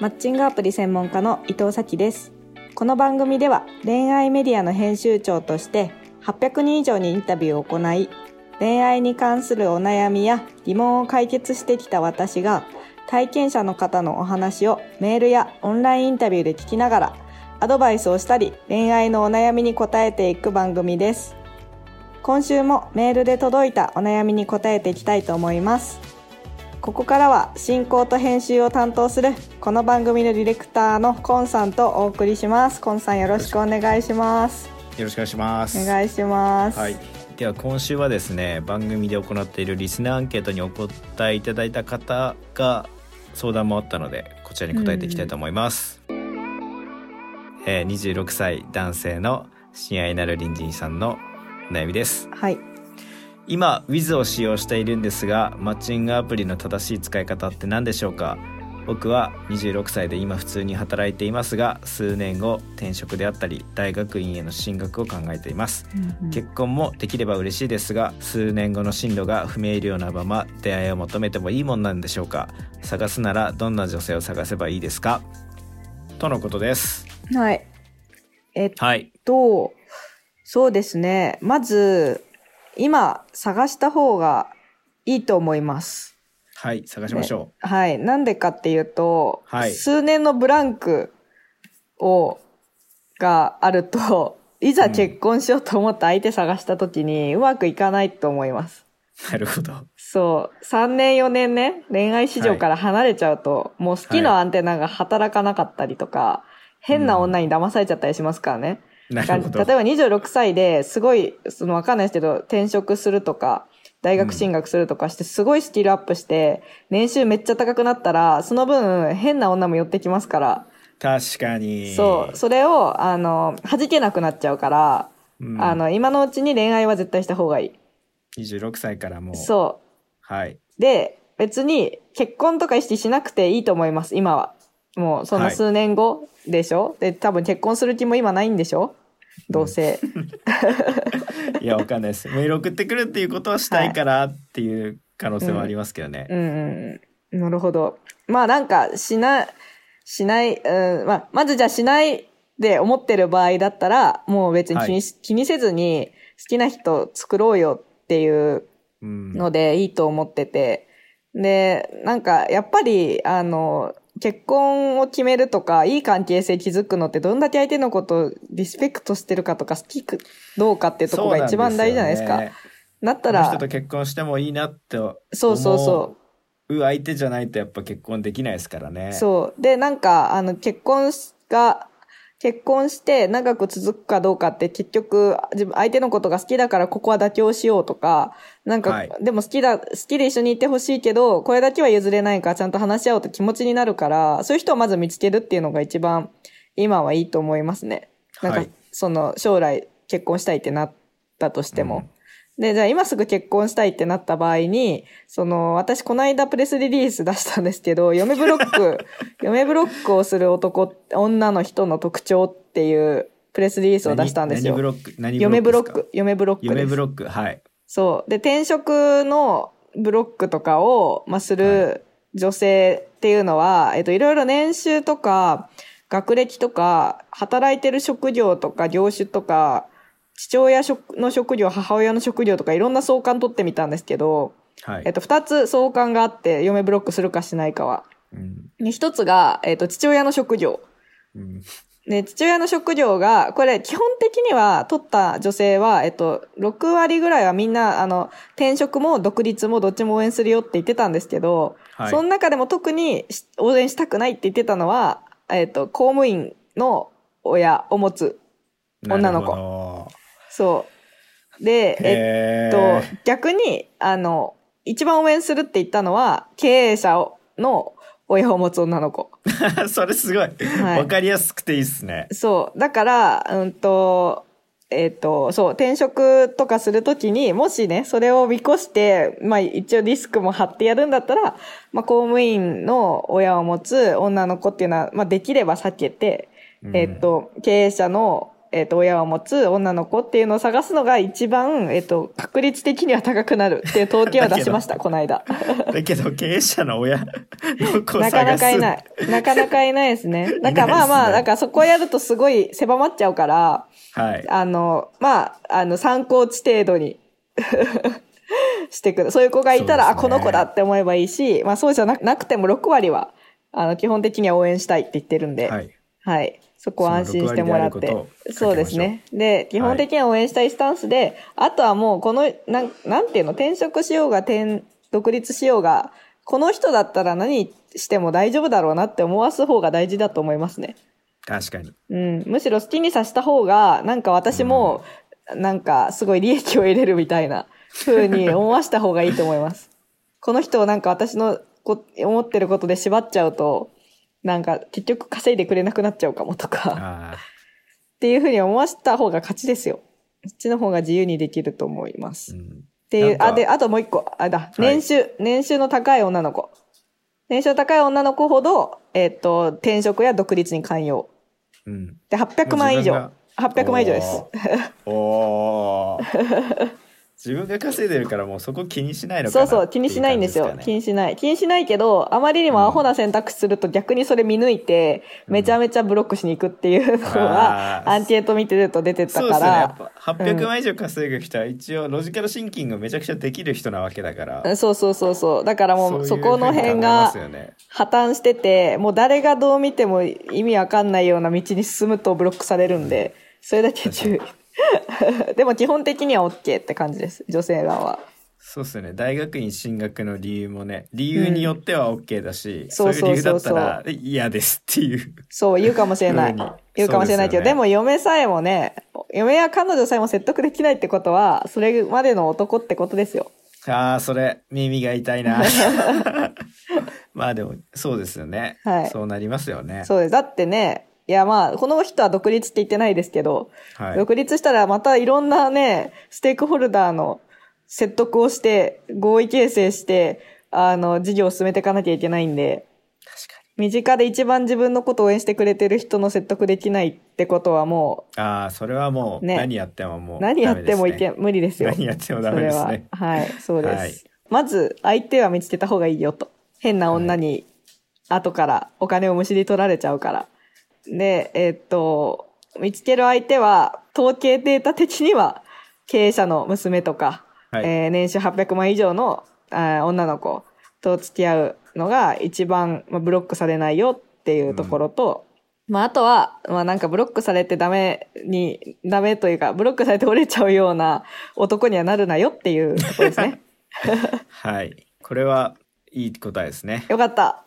マッチングアプリ専門家の伊藤咲です。この番組では恋愛メディアの編集長として800人以上にインタビューを行い恋愛に関するお悩みや疑問を解決してきた私が体験者の方のお話をメールやオンラインインタビューで聞きながらアドバイスをしたり恋愛のお悩みに答えていく番組です。今週もメールで届いたお悩みに答えていきたいと思います。ここからは進行と編集を担当するこの番組のディレクターのコンさんとお送りします。コンさんよろしくお願いします。よろしくお願いします。お願いします。はい。では今週はですね番組で行っているリスナーアンケートにお答えいただいた方が相談もあったのでこちらに答えていきたいと思います、えー、26歳男性の親愛なる隣人さんのお悩みです。はい今 Wiz を使用しているんですがマッチングアプリの正しい使い方って何でしょうか？僕は26歳で今普通に働いていますが数年後転職であったり大学院への進学を考えています。結婚もできれば嬉しいですが数年後の進路が不明瞭なまま出会いを求めてもいいもんなんでしょうか？探すならどんな女性を探せばいいですか？とのことです。はい。えっはい。とそうですね。まず今探した方がいいと思いますはい探しましょはい。なんでかっていうと、はい数年のブランクを、があると、いざ結婚しようと思った相手探した時にうまくいかないと思います。うなるほどそう。3年4年ね、恋愛市場から離れちゃうと、もう好きのアンテナが働かなかったりとか、変な女に騙されちゃったりしますからね。なるほど。例えば26歳ですごい、そのわかんないですけど、転職するとか、大学進学するとかして、すごいスキルアップして、年収めっちゃ高くなったら、その分変な女も寄ってきますから、確かに。そう、それを、あの、弾けなくなっちゃうから、うん。あの、今のうちに恋愛は絶対した方がいい。26歳からもう。そはい。う。で、別に結婚とか意識しなくていいと思います、今は。もう、その数年後でしょ、で、多分結婚する気も今ないんでしょ？どうせ。いやわかんないですメール送ってくるっていうことはしたいからっていう可能性もありますけどね、うんうんうん。なるほど。まあなんか、しな、しない、うん、まあ、まずじゃあしないで思ってる場合だったら、もう別に気に,、気にせずに好きな人作ろうよっていううんのでいいと思ってて。で、なんか、やっぱり、あの、結婚を決めるとか、いい関係性築くのってどんだけ相手のことをリスペクトしてるかとか好きかどうかっていうところが一番大事じゃないですか。なったら人、と結婚してもいいなって思そうそうそう。う相手じゃないとやっぱ結婚できないですからねそう。で、なんか、あの、結婚が、結婚して長く続くかどうかって結局、自分、相手のことが好きだからここは妥協しようとか、なんか、はいでも好きだ、好きで一緒にいてほしいけど、これだけは譲れないからちゃんと話し合おうと気持ちになるから、そういう人をまず見つけるっていうのが一番今はいいと思いますね。なんか、はいその、将来結婚したいってなったとしても。で、じゃあ今すぐ結婚したいってなった場合に、その、私この間プレスリリース出したんですけど、嫁ブロック、嫁ブロックをする男、女の人の特徴っていうプレスリリースを出したんですよ。何何ブロック何嫁ブロック、嫁ブロックです。夢ブロックはいそう。で、転職のブロックとかを、まあ、する女性っていうのは、えっと、いろいろ年収とか、学歴とか、働いてる職業とか、業種とか、父親の職業、母親の職業とか、いろんな相関取ってみたんですけど、はい。えっと、二つ相関があって、嫁ブロックするかしないかは。うん。つが、えっと、父親の職業。うん。で、父親の職業が、これ基本的には取った女性は、えっと、6割ぐらいはみんな、あの、転職も独立もどっちも応援するよって言ってたんですけど、はい。その中でも特にし応援したくないって言ってたのは、えっと、公務員の親を持つ女の子そう。で、どえっとへ、逆に、あの、一番応援するって言ったのは、経営者の親を持つ女の子。ー それすごいはいわかりやすくていいっすねそう。だから、うんと、えっ、と、そう、転職とかするときに、もしね、それを見越して、まあ一応リスクも張ってやるんだったら、まあ公務員の親を持つ女の子っていうのは、まあできれば避けて、うんえっ、と、経営者のえっ、と、親を持つ女の子っていうのを探すのが一番、えっ、と、確率的には高くなるっていう統計は出しました、この間。だけど経営者の親の子をなかなかいない。なかなかいないですね。なんかまあまあ、なんかそこやるとすごい狭まっちゃうから、はいあの、まあ、あの、参考値程度に してくる。そういう子がいたら、ねこの子だって思えばいいし、まあそうじゃななくても6割は、あの、基本的には応援したいって言ってるんで、ははい。いそこは安心してもらってその6割であることを。書きましょうそうですね。で、基本的には応援したいスタンスで、あとはもう、この、なん、なんていうの、転職しようが、転、独立しようが、この人だったら何しても大丈夫だろうなって思わす方が大事だと思いますね。確かにうん。むしろ好きにさせた方が、なんか私も、なんかすごい利益を得れるみたいな風に思わした方がいいと思います。この人をなんか私のこ思ってることで縛っちゃうと、なんか結局稼いでくれなくなっちゃうかもとか、あっていう風に思わせた方が勝ちですよ。そっちの方が自由にできると思います。ー、うっん、ていう、あ、で、あともう一個、あれだ、い年収、年収の高い女の子。年収の高い女の子ほど、えっ、と、転職や独立に寛容。うんで、800万以上もう。800万以上です。おー おー自分が稼いでるからもうそこ気にしないのかなそうそう、気にしないんですよ。気にしない。気にしないけど、あまりにもアホな選択肢すると逆にそれ見抜いて、めちゃめちゃブロックしに行くっていうのが、あー。アンケート見てると出てたかそうですね。やっら、ぱ800万以上稼ぐ人は一応ロジカルシンキングめちゃくちゃできる人なわけだから、そうそうそうそう。だからもうそいこの辺が破綻してて、もう誰がどう見ても意味わかんないような道に進むとブロックされるんで、それだけ注意。でも基本的には OK って感じです。女性側は。そうですよね大学院進学の理由もね理由によっては OK だし、そうそういう理由だったら嫌ですっていうそう、言うかもしれない。言うかもしれないけど、でねでも嫁さえもね、嫁や彼女さえも説得できないってことは、それまでの男ってことですよ。ああそれ耳が痛いな まあでもそうですよね、はいそうなりますよねそうです。だってね、いやまあ、この人は独立って言ってないですけど、はい独立したらまたいろんなね、ステークホルダーの説得をして、合意形成して、あの、事業を進めていかなきゃいけないんで、確か身近で一番自分のことを応援してくれてる人の説得できないってことはもにああそれはもうね何やってももう、う何やってもいけ、無理ですよ。何やってもダメですねそれは。はい、そうです。はいまず、相手は見つけた方がいいよと。変な女に、後からお金をむしり取られちゃうから。で、えーっと、見つける相手は、統計データ的には、経営者の娘とか、はいえー年収800万以上のあー女の子と付き合うのが一番、まあ、ブロックされないよっていうところと、まあ、あとは、まあ、なんかブロックされてダメに、ダメというか、ブロックされて折れちゃうような男にはなるなよっていうところですね。はいこれはいい答えですねよかった。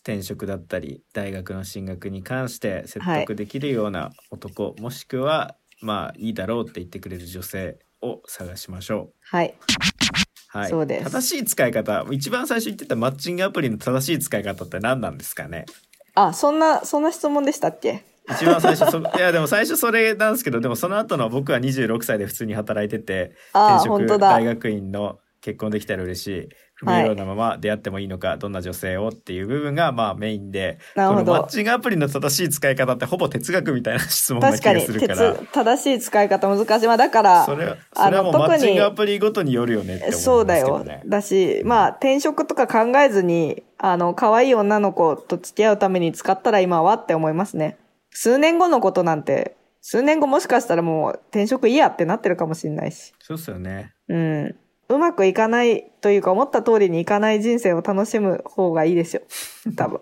転職だったり大学の進学に関して説得できるような男、もしくはまあいいだろうって言ってくれる女性を探しましょはい。う。はい、そうです。正しい使い方一番最初言ってたマッチングアプリの正しい使い方って何なんですかね？あ、そんな、そんな質問でしたっけ？一番最初そいやでも最初それなんですけどでもその後の僕は26歳で普通に働いてて転職大学院の結婚できたら嬉しい不明瞭なまま出会ってもいいのか、どんな女性をっていう部分がまあメインでなるほどこのマッチングアプリの正しい使い方ってほぼ哲学みたいな質問な気がするから鉄、正しい使い方難しい。まあだから、それはあそれはもうの特にマッチングアプリごとによるよねって思いますけそうだよどね。。だし、まあ、転職とか考えずに、あの、可愛い女の子と付き合うために使ったら今はって思いますね。数年後のことなんて、数年後もしかしたらもう転職いいやってなってるかもしれないし。そうっすよね。うん。うまくいかないというか思った通りにいかない人生を楽しむ方がいいですよ。多分。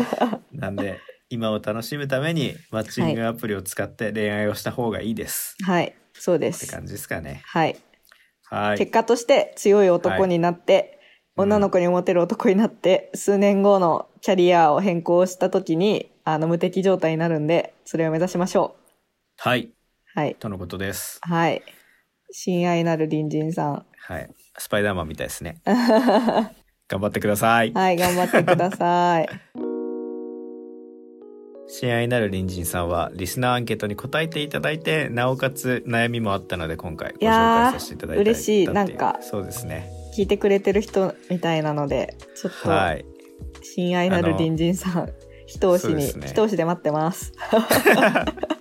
なんで今を楽しむためにマッチングアプリを使って恋愛をした方がいいです。はい。そうです。って感じですかね。はい。はい。結果として強い男になって、うん女の子にモテる男になって、数年後のキャリアを変更した時に、あの、無敵状態になるんで、それを目指しましょはい。う。はい。とのことです。はい。親愛なる隣人さん。はい。スパイダーマンみたいですね。頑張ってください。はい、頑張ってください。親愛なる隣人さんはリスナーアンケートに答えていただいてなおかつ悩みもあったので今回ご紹介させていただいた嬉しいなんかそうですね聞いてくれてる人みたいなので、ちょっと、はい親愛なる隣人さん、一押しに、ね一押しで待ってます。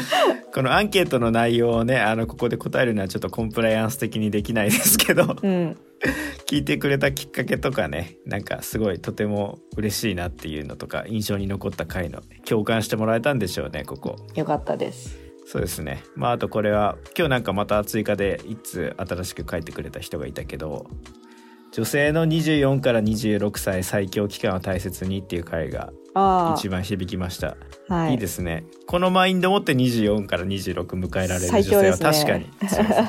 このアンケートの内容をねあのここで答えるのはちょっとコンプライアンス的にできないですけどうん。聞いてくれたきっかけとかねなんかすごいとても嬉しいなっていうのとか印象に残った回の共感してもらえたんでしょうねここ。よかったです。そうですね。まああとこれは今日なんかまた追加で一通新しく書いてくれた人がいたけど女性の24から26歳最強期間を大切にっていう回があ一番響きました。あはい。いいですね。このマインド持って24から26迎えられる女性は確かに。そうです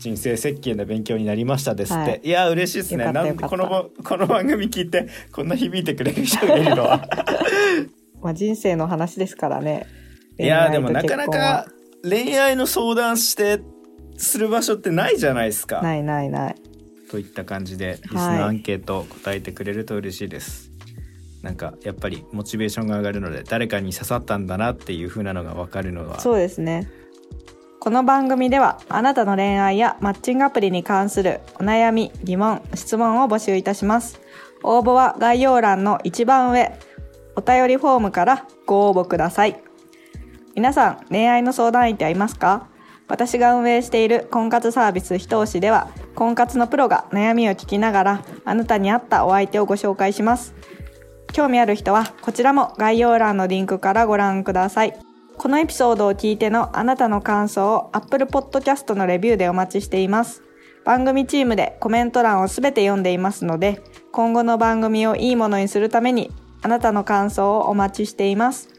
人生設計の勉強になりましたですって、はい。い、や嬉しいですね。なんこのこの番組聞いてこんな響いてくれる人がいるのは。まあ人生の話ですからね。いやでもなかなか恋愛の相談してする場所ってないじゃないですか。ないないないといった感じでリスナーアンケート答えてくれると嬉しいです、なんかやっぱりモチベーションが上がるので誰かに刺さったんだなっていう風なのが分かるのはそうですね。この番組ではあなたの恋愛やマッチングアプリに関するお悩み疑問質問を募集いたします。応募は概要欄の一番上お便りフォームからご応募ください。皆さん恋愛の相談相手はいますか？私が運営している婚活サービスひと押しでは婚活のプロが悩みを聞きながらあなたに合ったお相手をご紹介します。興味ある人はこちらも概要欄のリンクからご覧ください。このエピソードを聞いてのあなたの感想を Apple Podcast のレビューでお待ちしています。番組チームでコメント欄をすべて読んでいますので今後の番組をいいものにするためにあなたの感想をお待ちしています。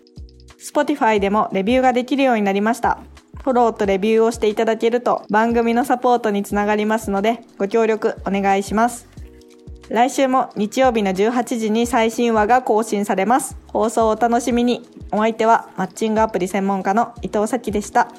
Spotify でもレビューができるようになりました。フォローとレビューをしていただけると番組のサポートにつながりますのでご協力お願いします。来週も日曜日の18時に最新話が更新されます。放送をお楽しみに。お相手はマッチングアプリ専門家の伊藤咲でした。